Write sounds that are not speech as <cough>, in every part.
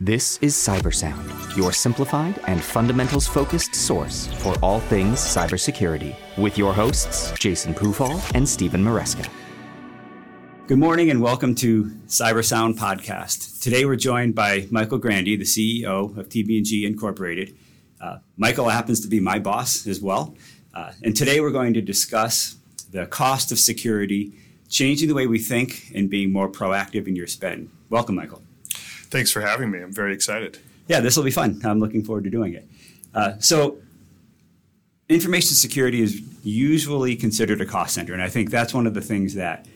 This is CyberSound, your simplified and fundamentals focused source for all things cybersecurity, with your hosts, Jason Pufahl and Stephen Maresca. Good morning and welcome to CyberSound Podcast. Today we're joined by Michael Grande, the CEO of TB&G Incorporated. Uh, Michael happens to be my boss as well. Uh, and today we're going to discuss the cost of security, changing the way we think, and being more proactive in your spend. Welcome, Michael. Thanks for having me. I'm very excited. Yeah, this will be fun. I'm looking forward to doing it. Uh, so, information security is usually considered a cost center, and I think that's one of the things that,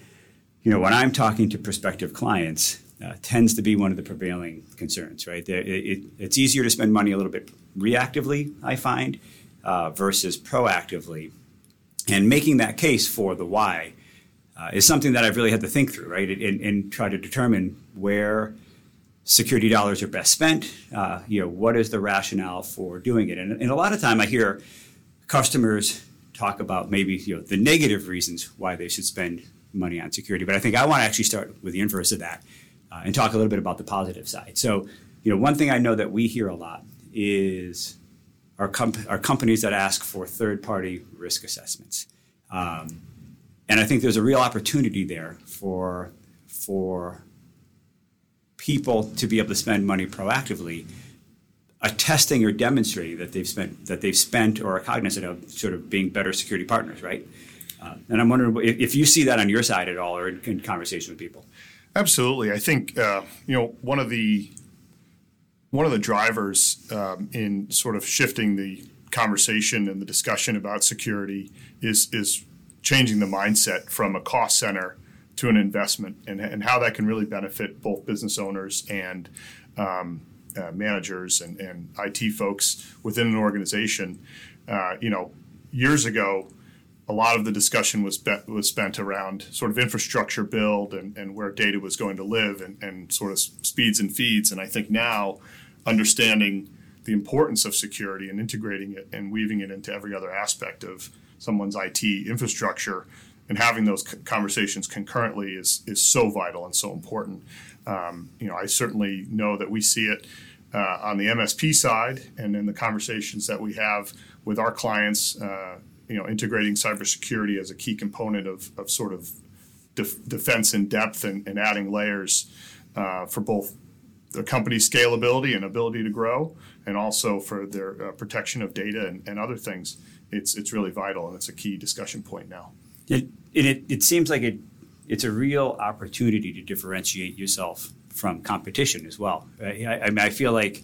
you know, when I'm talking to prospective clients, uh, tends to be one of the prevailing concerns. Right, it, it, it's easier to spend money a little bit reactively, I find, uh, versus proactively, and making that case for the why. Uh, is something that I've really had to think through, right, and, and try to determine where security dollars are best spent. Uh, you know, what is the rationale for doing it? And, and, a lot of time I hear customers talk about maybe you know the negative reasons why they should spend money on security. But I think I want to actually start with the inverse of that uh, and talk a little bit about the positive side. So, you know, one thing I know that we hear a lot is our, our companies that ask for third-party risk assessments. Um, and I think there's a real opportunity there for for people to be able to spend money proactively, attesting or demonstrating that they've spent that they've spent or are cognizant of sort of being better security partners, right? Uh, and I'm wondering if, you see that on your side at all, or in, in conversation with people. Absolutely, I think uh, you know one of the one of the drivers um, in sort of shifting the conversation and the discussion about security is is changing the mindset from a cost center to an investment and, and how that can really benefit both business owners and um, uh, managers and, and IT folks within an organization. Uh, you know, years ago, a lot of the discussion was be- was spent around sort of infrastructure build and, and where data was going to live and, and sort of speeds and feeds. And I think now understanding the importance of security and integrating it and weaving it into every other aspect of someone's IT infrastructure and having those conversations concurrently is is so vital and so important. Um, you know, I certainly know that we see it uh, on the MSP side, and in the conversations that we have with our clients. Uh, you know, integrating cybersecurity as a key component of, of sort of def- defense in depth and, and adding layers uh, for both the company's scalability and ability to grow, and also for their uh, protection of data and, and other things. It's it's really vital, and it's a key discussion point now. It, it, it seems like it, it's a real opportunity to differentiate yourself from competition as well. I, I, I feel like,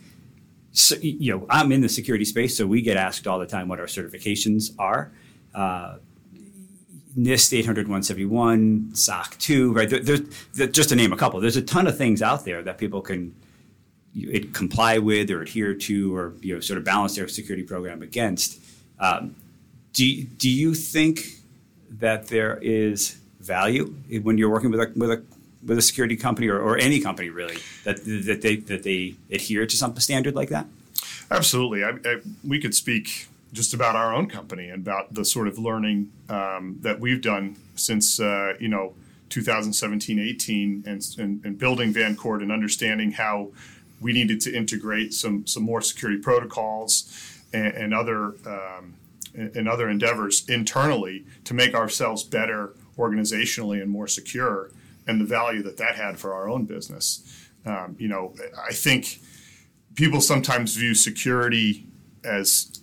so, you know, I'm in the security space, so we get asked all the time what our certifications are. Uh, NIST 800 171, SOC 2, right? There, there's, just to name a couple, there's a ton of things out there that people can it comply with or adhere to or you know sort of balance their security program against. Um, do, do you think that there is value when you're working with a with a with a security company or, or any company really that that they that they adhere to some standard like that? Absolutely. I, I, we could speak just about our own company and about the sort of learning um, that we've done since uh, you know 2017 18 and, and, and building Vancord and understanding how we needed to integrate some some more security protocols and, and other um, and other endeavors internally to make ourselves better organizationally and more secure, and the value that that had for our own business. Um, you know, I think people sometimes view security as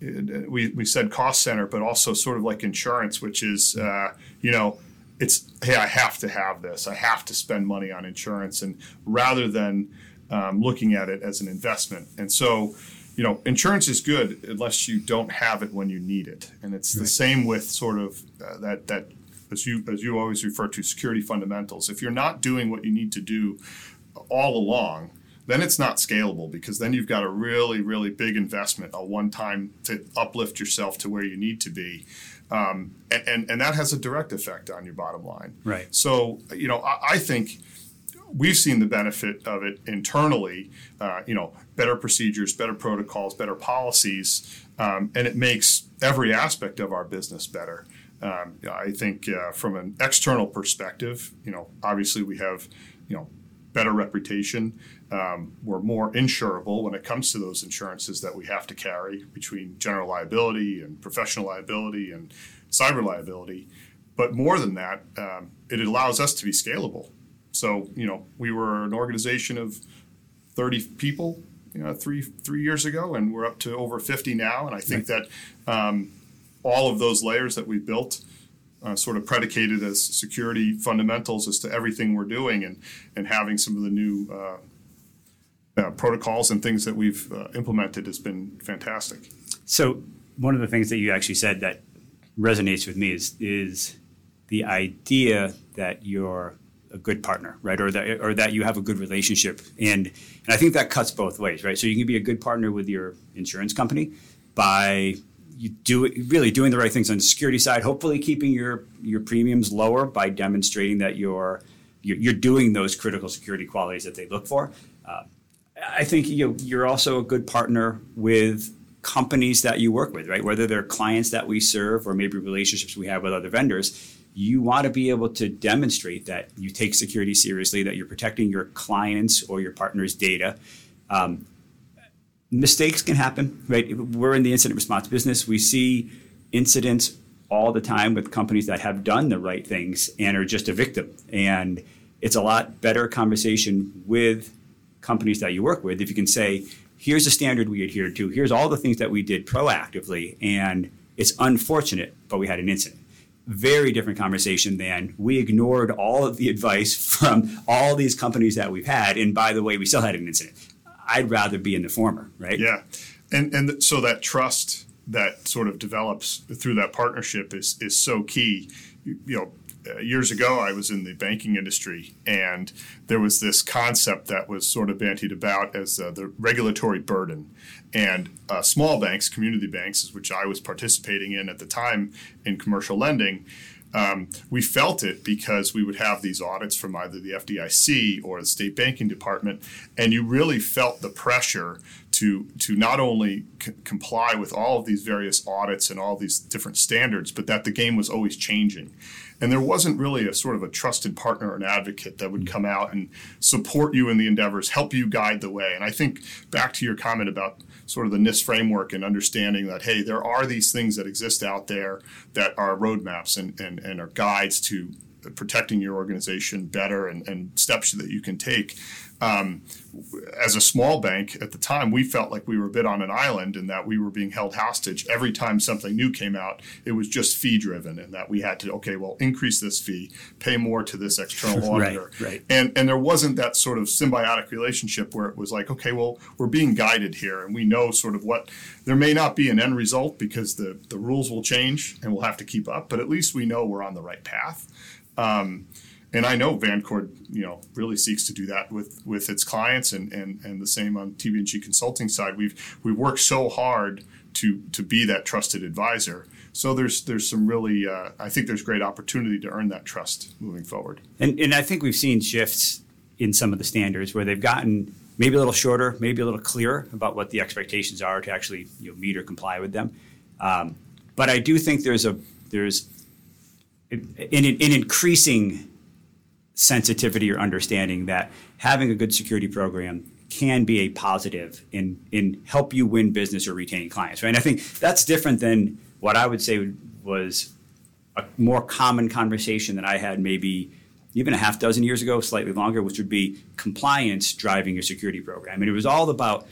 we, we said cost center, but also sort of like insurance, which is, uh, you know, it's, hey, I have to have this. I have to spend money on insurance. And rather than um, looking at it as an investment. And so, you know, insurance is good unless you don't have it when you need it, and it's right. the same with sort of uh, that that as you as you always refer to security fundamentals. If you're not doing what you need to do all along, then it's not scalable because then you've got a really really big investment, a one time to uplift yourself to where you need to be. Um, and, and, and that has a direct effect on your bottom line. Right. So, you know, I, I think we've seen the benefit of it internally. Uh, you know, better procedures, better protocols, better policies, um, and it makes every aspect of our business better. Um, I think uh, from an external perspective, you know, obviously we have, you know, better reputation. Um, we're more insurable when it comes to those insurances that we have to carry between general liability and professional liability and cyber liability. But more than that, um, it allows us to be scalable. So, you know, we were an organization of 30 people, you know, three three years ago, and we're up to over 50 now. And I think that um, all of those layers that we built, uh, sort of predicated as security fundamentals as to everything we're doing, and and having some of the new uh, uh, protocols and things that we've uh, implemented has been fantastic. So one of the things that you actually said that resonates with me is is the idea that you're a good partner, right? Or that or that you have a good relationship. And and I think that cuts both ways, right? So you can be a good partner with your insurance company by you do really doing the right things on the security side, hopefully keeping your your premiums lower by demonstrating that you're you're, doing those critical security qualities that they look for. Uh, I think you you're also a good partner with companies that you work with, right? Whether they're clients that we serve or maybe relationships we have with other vendors you want to be able to demonstrate that you take security seriously, that you're protecting your clients or your partner's data. Um, mistakes can happen, right? We're in the incident response business. We see incidents all the time with companies that have done the right things and are just a victim. And it's a lot better conversation with companies that you work with if you can say, here's the standard we adhered to, here's all the things that we did proactively, and it's unfortunate, but we had an incident very different conversation than we ignored all of the advice <laughs> from all these companies that we've had. And by the way, we still had an incident. I'd rather be in the former, right? Yeah. And, and so that trust that sort of develops through that partnership is, is so key. You, you know, years ago, I was in the banking industry, and there was this concept that was sort of bantied about as uh, the regulatory burden. And uh, small banks, community banks, which I was participating in at the time in commercial lending, um, we felt it because we would have these audits from either the FDIC or the state banking department, and you really felt the pressure to to not only c- comply with all of these various audits and all these different standards, but that the game was always changing. And there wasn't really a sort of a trusted partner or an advocate that would come out and support you in the endeavors, help you guide the way. And I think back to your comment about sort of the NIST framework and understanding that, hey, there are these things that exist out there that are roadmaps and, and, and are guides to protecting your organization better and, and steps that you can take um, as a small bank at the time, we felt like we were a bit on an island and that we were being held hostage. Every time something new came out, it was just fee driven, and that we had to okay, well, increase this fee, pay more to this external <laughs> auditor, right, right. and and there wasn't that sort of symbiotic relationship where it was like, okay, well, we're being guided here, and we know sort of what there may not be an end result because the the rules will change and we'll have to keep up, but at least we know we're on the right path. Um, and I know Vancord, you know, really seeks to do that with with its clients, and and and the same on TBNG Consulting side. We've we worked so hard to to be that trusted advisor. So there's there's some really uh, I think there's great opportunity to earn that trust moving forward. And and I think we've seen shifts in some of the standards where they've gotten maybe a little shorter, maybe a little clearer about what the expectations are to actually you know, meet or comply with them. Um, but I do think there's a there's an, an increasing sensitivity or understanding that having a good security program can be a positive in in help you win business or retain clients, right? And I think that's different than what I would say was a more common conversation that I had maybe even a half dozen years ago, slightly longer, which would be compliance driving your security program. And it was all about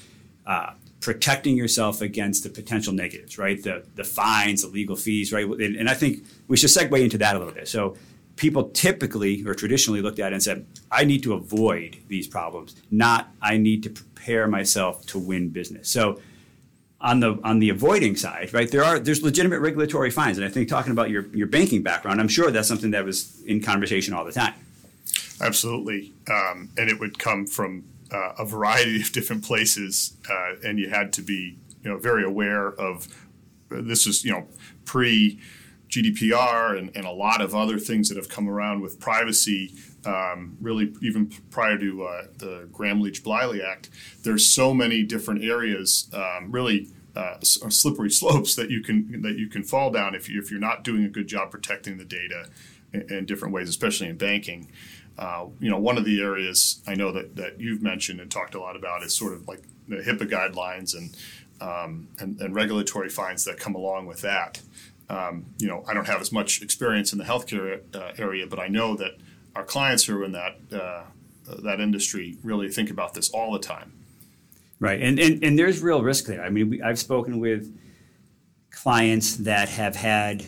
uh, protecting yourself against the potential negatives, right? The the fines, the legal fees, right? And, and I think we should segue into that a little bit. So people typically or traditionally looked at and said, I need to avoid these problems, not I need to prepare myself to win business. So on the on the avoiding side, right, there are there's legitimate regulatory fines. And I think talking about your, your banking background, I'm sure that's something that was in conversation all the time. Absolutely. Um, and it would come from uh, a variety of different places, uh, and you had to be you know very aware of this is you know pre GDPR and, and a lot of other things that have come around with privacy, um, really even prior to uh, the Gramm Leach Bliley Act, there's so many different areas, um, really uh, slippery <laughs> slopes that you can that you can fall down if you if you're not doing a good job protecting the data in, in different ways, especially in banking. Uh, you know, one of the areas I know that, that you've mentioned and talked a lot about is sort of like the HIPAA guidelines and um, and, and, regulatory fines that come along with that. Um, you know, I don't have as much experience in the healthcare uh, area, but I know that our clients who are in that uh, that industry really think about this all the time. Right, and and, and there's real risk there. I mean, we, I've spoken with clients that have had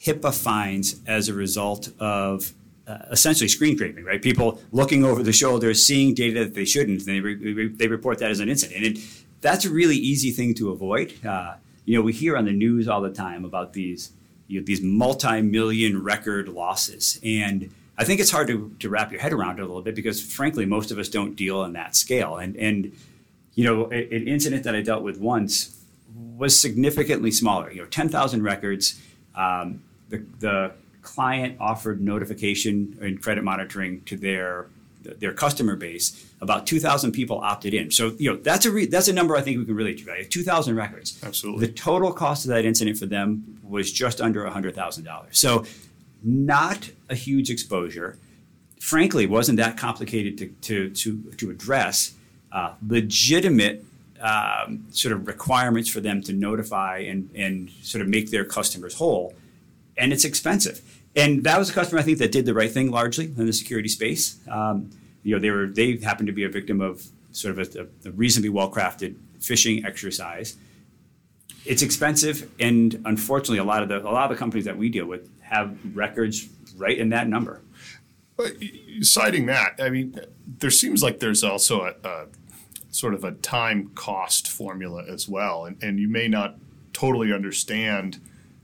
HIPAA fines as a result of uh, essentially screen scraping, right? People looking over the shoulder, seeing data that they shouldn't, and they, re- they report that as an incident. And it, that's a really easy thing to avoid. Uh, you know, we hear on the news all the time about these you know, these multi-million record losses, and I think it's hard to, to wrap your head around it a little bit because, frankly, most of us don't deal on that scale. And and you know, an incident that I dealt with once was significantly smaller. You know, ten thousand records. Um, the the client offered notification and credit monitoring to their their customer base. About 2,000 people opted in. So you know that's a re- that's a number I think we can really. Right, 2,000 records. Absolutely. The total cost of that incident for them was just under $100,000. So not a huge exposure. Frankly, wasn't that complicated to to to, to address. Uh, legitimate um, sort of requirements for them to notify and, and sort of make their customers whole and it's expensive. And that was a customer I think that did the right thing largely in the security space. Um, you know, they were they happened to be a victim of sort of a, a reasonably well crafted phishing exercise. It's expensive, and unfortunately, a lot of the a lot of the companies that we deal with have records right in that number. But citing that, I mean, there seems like there's also a, a sort of a time cost formula as well, and, and you may not totally understand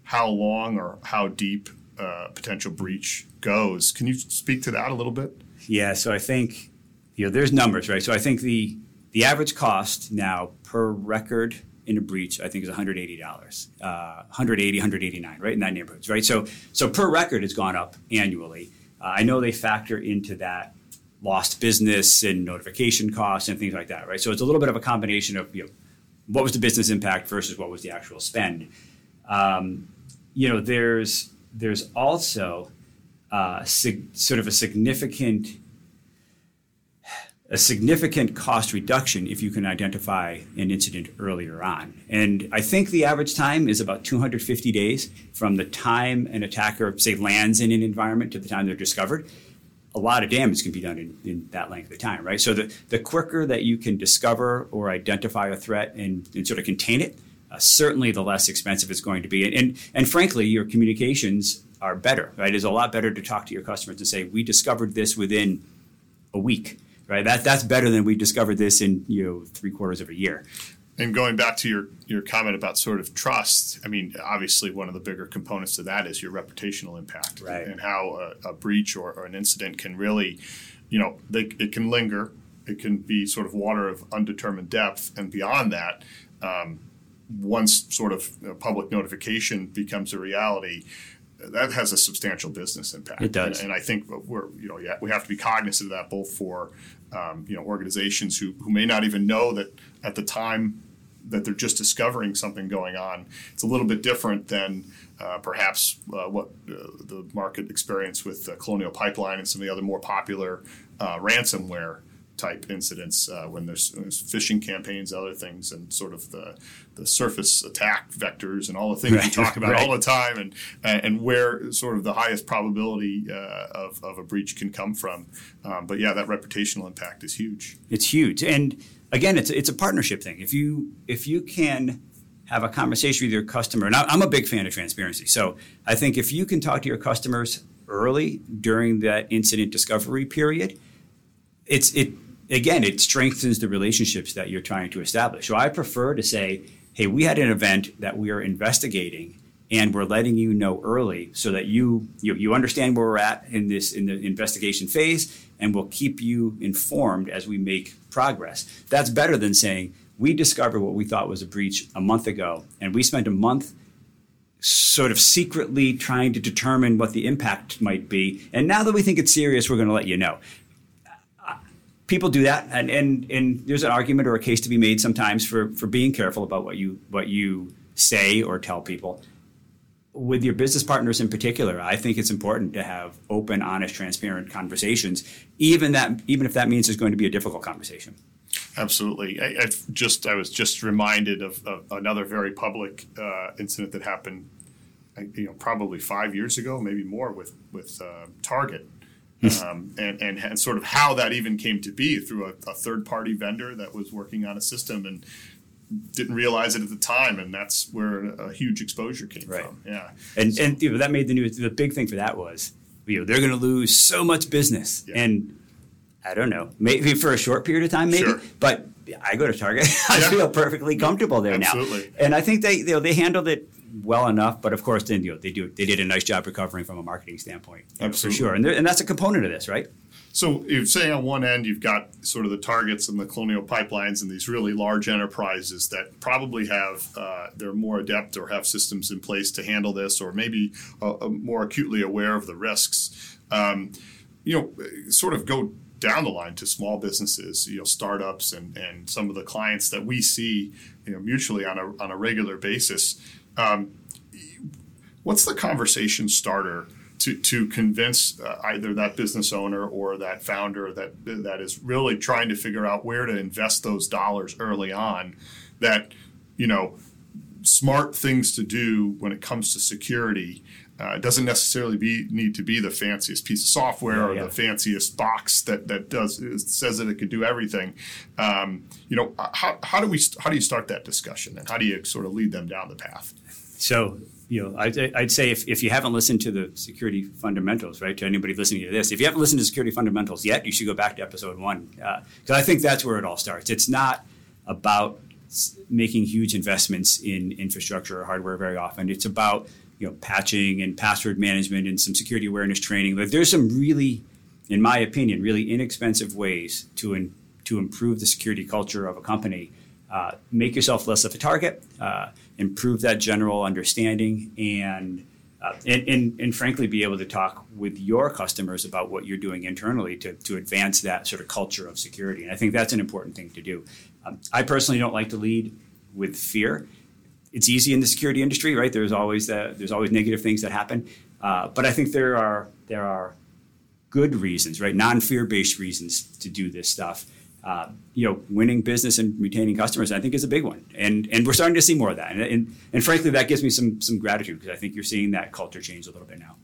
how long or how deep uh, potential breach goes. Can you speak to that a little bit? Yeah, so I think you know there's numbers, right? So I think the the average cost now per record in a breach, I think, is $180, uh, 180, 189, right in that neighborhood, right? So so per record has gone up annually. Uh, I know they factor into that lost business and notification costs and things like that, right? So it's a little bit of a combination of you know what was the business impact versus what was the actual spend. Um, you know, there's there's also uh, sig- sort of a significant a significant cost reduction if you can identify an incident earlier on. And I think the average time is about 250 days from the time an attacker, say, lands in an environment to the time they're discovered. A lot of damage can be done in, in that length of time, right? So the, the quicker that you can discover or identify a threat and, and sort of contain it, uh, certainly the less expensive it's going to be. And, and, and frankly, your communications are better, right? It's a lot better to talk to your customers and say, we discovered this within a week, right? That, that's better than we discovered this in, you know, three quarters of a year. And going back to your, your comment about sort of trust, I mean, obviously one of the bigger components to that is your reputational impact right. and how a, a breach or, or, an incident can really, you know, they, it can linger. It can be sort of water of undetermined depth. And beyond that, um, once sort of public notification becomes a reality, that has a substantial business impact. It does, and, and I think we're you know yeah, we have to be cognizant of that both for um, you know organizations who who may not even know that at the time that they're just discovering something going on. It's a little bit different than uh, perhaps uh, what uh, the market experienced with Colonial Pipeline and some of the other more popular uh, ransomware type incidents uh, when there's, there's, phishing campaigns, other things, and sort of the, the surface attack vectors and all the things right. we talk about right. all the time, and and where sort of the highest probability uh, of, of a breach can come from. Um, but yeah, that reputational impact is huge. It's huge, and again, it's it's a partnership thing. If you if you can have a conversation with your customer, and I'm a big fan of transparency, so I think if you can talk to your customers early during that incident discovery period, it's it again, it strengthens the relationships that you're trying to establish. So I prefer to say, hey, we had an event that we are investigating and we're letting you know early so that you, you you understand where we're at in this in the investigation phase and we'll keep you informed as we make progress. That's better than saying we discovered what we thought was a breach a month ago and we spent a month sort of secretly trying to determine what the impact might be. And now that we think it's serious, we're going to let you know people do that, and, and and there's an argument or a case to be made sometimes for for being careful about what you what you say or tell people. with your business partners in particular, I think it's important to have open, honest, transparent conversations, even that even if that means there's going to be a difficult conversation. Absolutely. I, I just I was just reminded of, of another very public uh, incident that happened, you know, probably five years ago, maybe more, with with uh, Target, um, and, and, and sort of how that even came to be through a, a third party vendor that was working on a system and didn't realize it at the time, and that's where a huge exposure came right. from. Yeah, and so. and you know, that made the news. The big thing for that was you know they're going to lose so much business, yeah. and I don't know, maybe for a short period of time, maybe, sure. but I go to Target. <laughs> I yeah. feel perfectly comfortable there Absolutely. now, and I think they you know, they handled it well enough. But of course, then you know, they do they did a nice job recovering from a marketing standpoint, Absolutely. know, for sure. And and that's a component of this, right? So you say on one end you've got sort of the targets and the colonial pipelines and these really large enterprises that probably have uh, they're more adept or have systems in place to handle this or maybe uh, uh, more acutely aware of the risks. Um, you know, sort of go down the line to small businesses, you know, startups and, and some of the clients that we see, you know, mutually on a, on a regular basis. Um, what's the conversation starter to, to convince uh, either that business owner or that founder that that is really trying to figure out where to invest those dollars early on that you know smart things to do when it comes to security uh, it doesn't necessarily be need to be the fanciest piece of software yeah, or yeah. the fanciest box that that does says that it could do everything. Um, you know, how, how do we how do you start that discussion and how do you sort of lead them down the path? So you know, I'd, I'd, say if, if you haven't listened to the security fundamentals, right, to anybody listening to this, if you haven't listened to security fundamentals yet, you should go back to episode one because uh, I think that's where it all starts. It's not about making huge investments in infrastructure or hardware very often. It's about you know patching and password management and some security awareness training. But there's some really, in my opinion, really inexpensive ways to in, to improve the security culture of a company. Uh, make yourself less of a target. Uh, improve that general understanding and, uh, and, and, and, frankly be able to talk with your customers about what you're doing internally to, to advance that sort of culture of security. And I think that's an important thing to do. Um, I personally don't like to lead with fear. It's easy in the security industry, right? There's always the, there's always negative things that happen, uh, but I think there are there are good reasons, right? Non-fear based reasons to do this stuff uh, you know, winning business and retaining customers, I think, is a big one, and and we're starting to see more of that, and and, and frankly, that gives me some some gratitude because I think you're seeing that culture change a little bit now.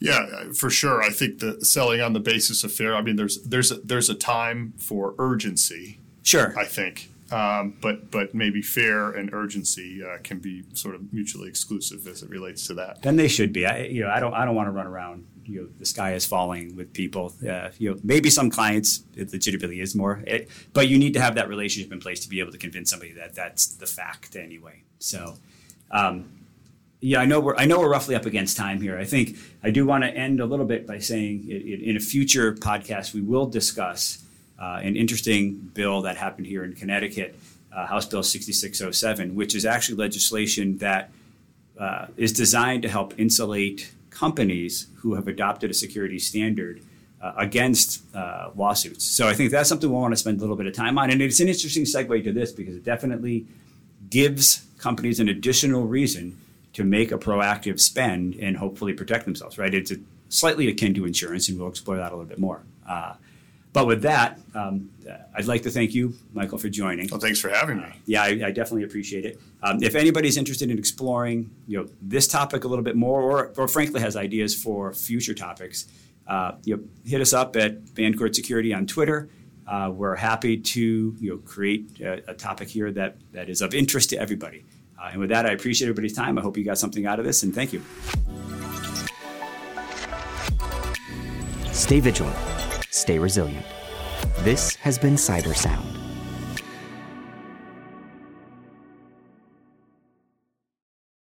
Yeah, for sure. I think the selling on the basis of fear. I mean, there's there's a, there's a time for urgency. Sure. I think, um, but but maybe fear and urgency uh, can be sort of mutually exclusive as it relates to that. Then they should be. I you know I don't I don't want to run around you know the sky is falling with people. Uh, you know maybe some clients it legitimately is more, it, but you need to have that relationship in place to be able to convince somebody that that's the fact anyway. So. Um, yeah, I know we're I know we're roughly up against time here. I think I do want to end a little bit by saying in a future podcast we will discuss uh, an interesting bill that happened here in Connecticut, uh, House Bill 6607, which is actually legislation that uh, is designed to help insulate companies who have adopted a security standard uh, against uh, lawsuits. So I think that's something we'll want to spend a little bit of time on. And it's an interesting segue to this because it definitely gives companies an additional reason to make a proactive spend and hopefully protect themselves, right? It's a, slightly akin to insurance, and we'll explore that a little bit more. Uh, but with that, um, I'd like to thank you, Michael, for joining. Well, thanks for having me. Uh, yeah, I, I, definitely appreciate it. Um, if anybody's interested in exploring, you know, this topic a little bit more, or, or frankly has ideas for future topics, uh, you know, hit us up at Vancord Security on Twitter. Uh, we're happy to you know create a, a, topic here that that is of interest to everybody. Uh, and with that, I appreciate everybody's time. I hope you got something out of this, and thank you. Stay vigilant Stay resilient. This has been Cyber Sound.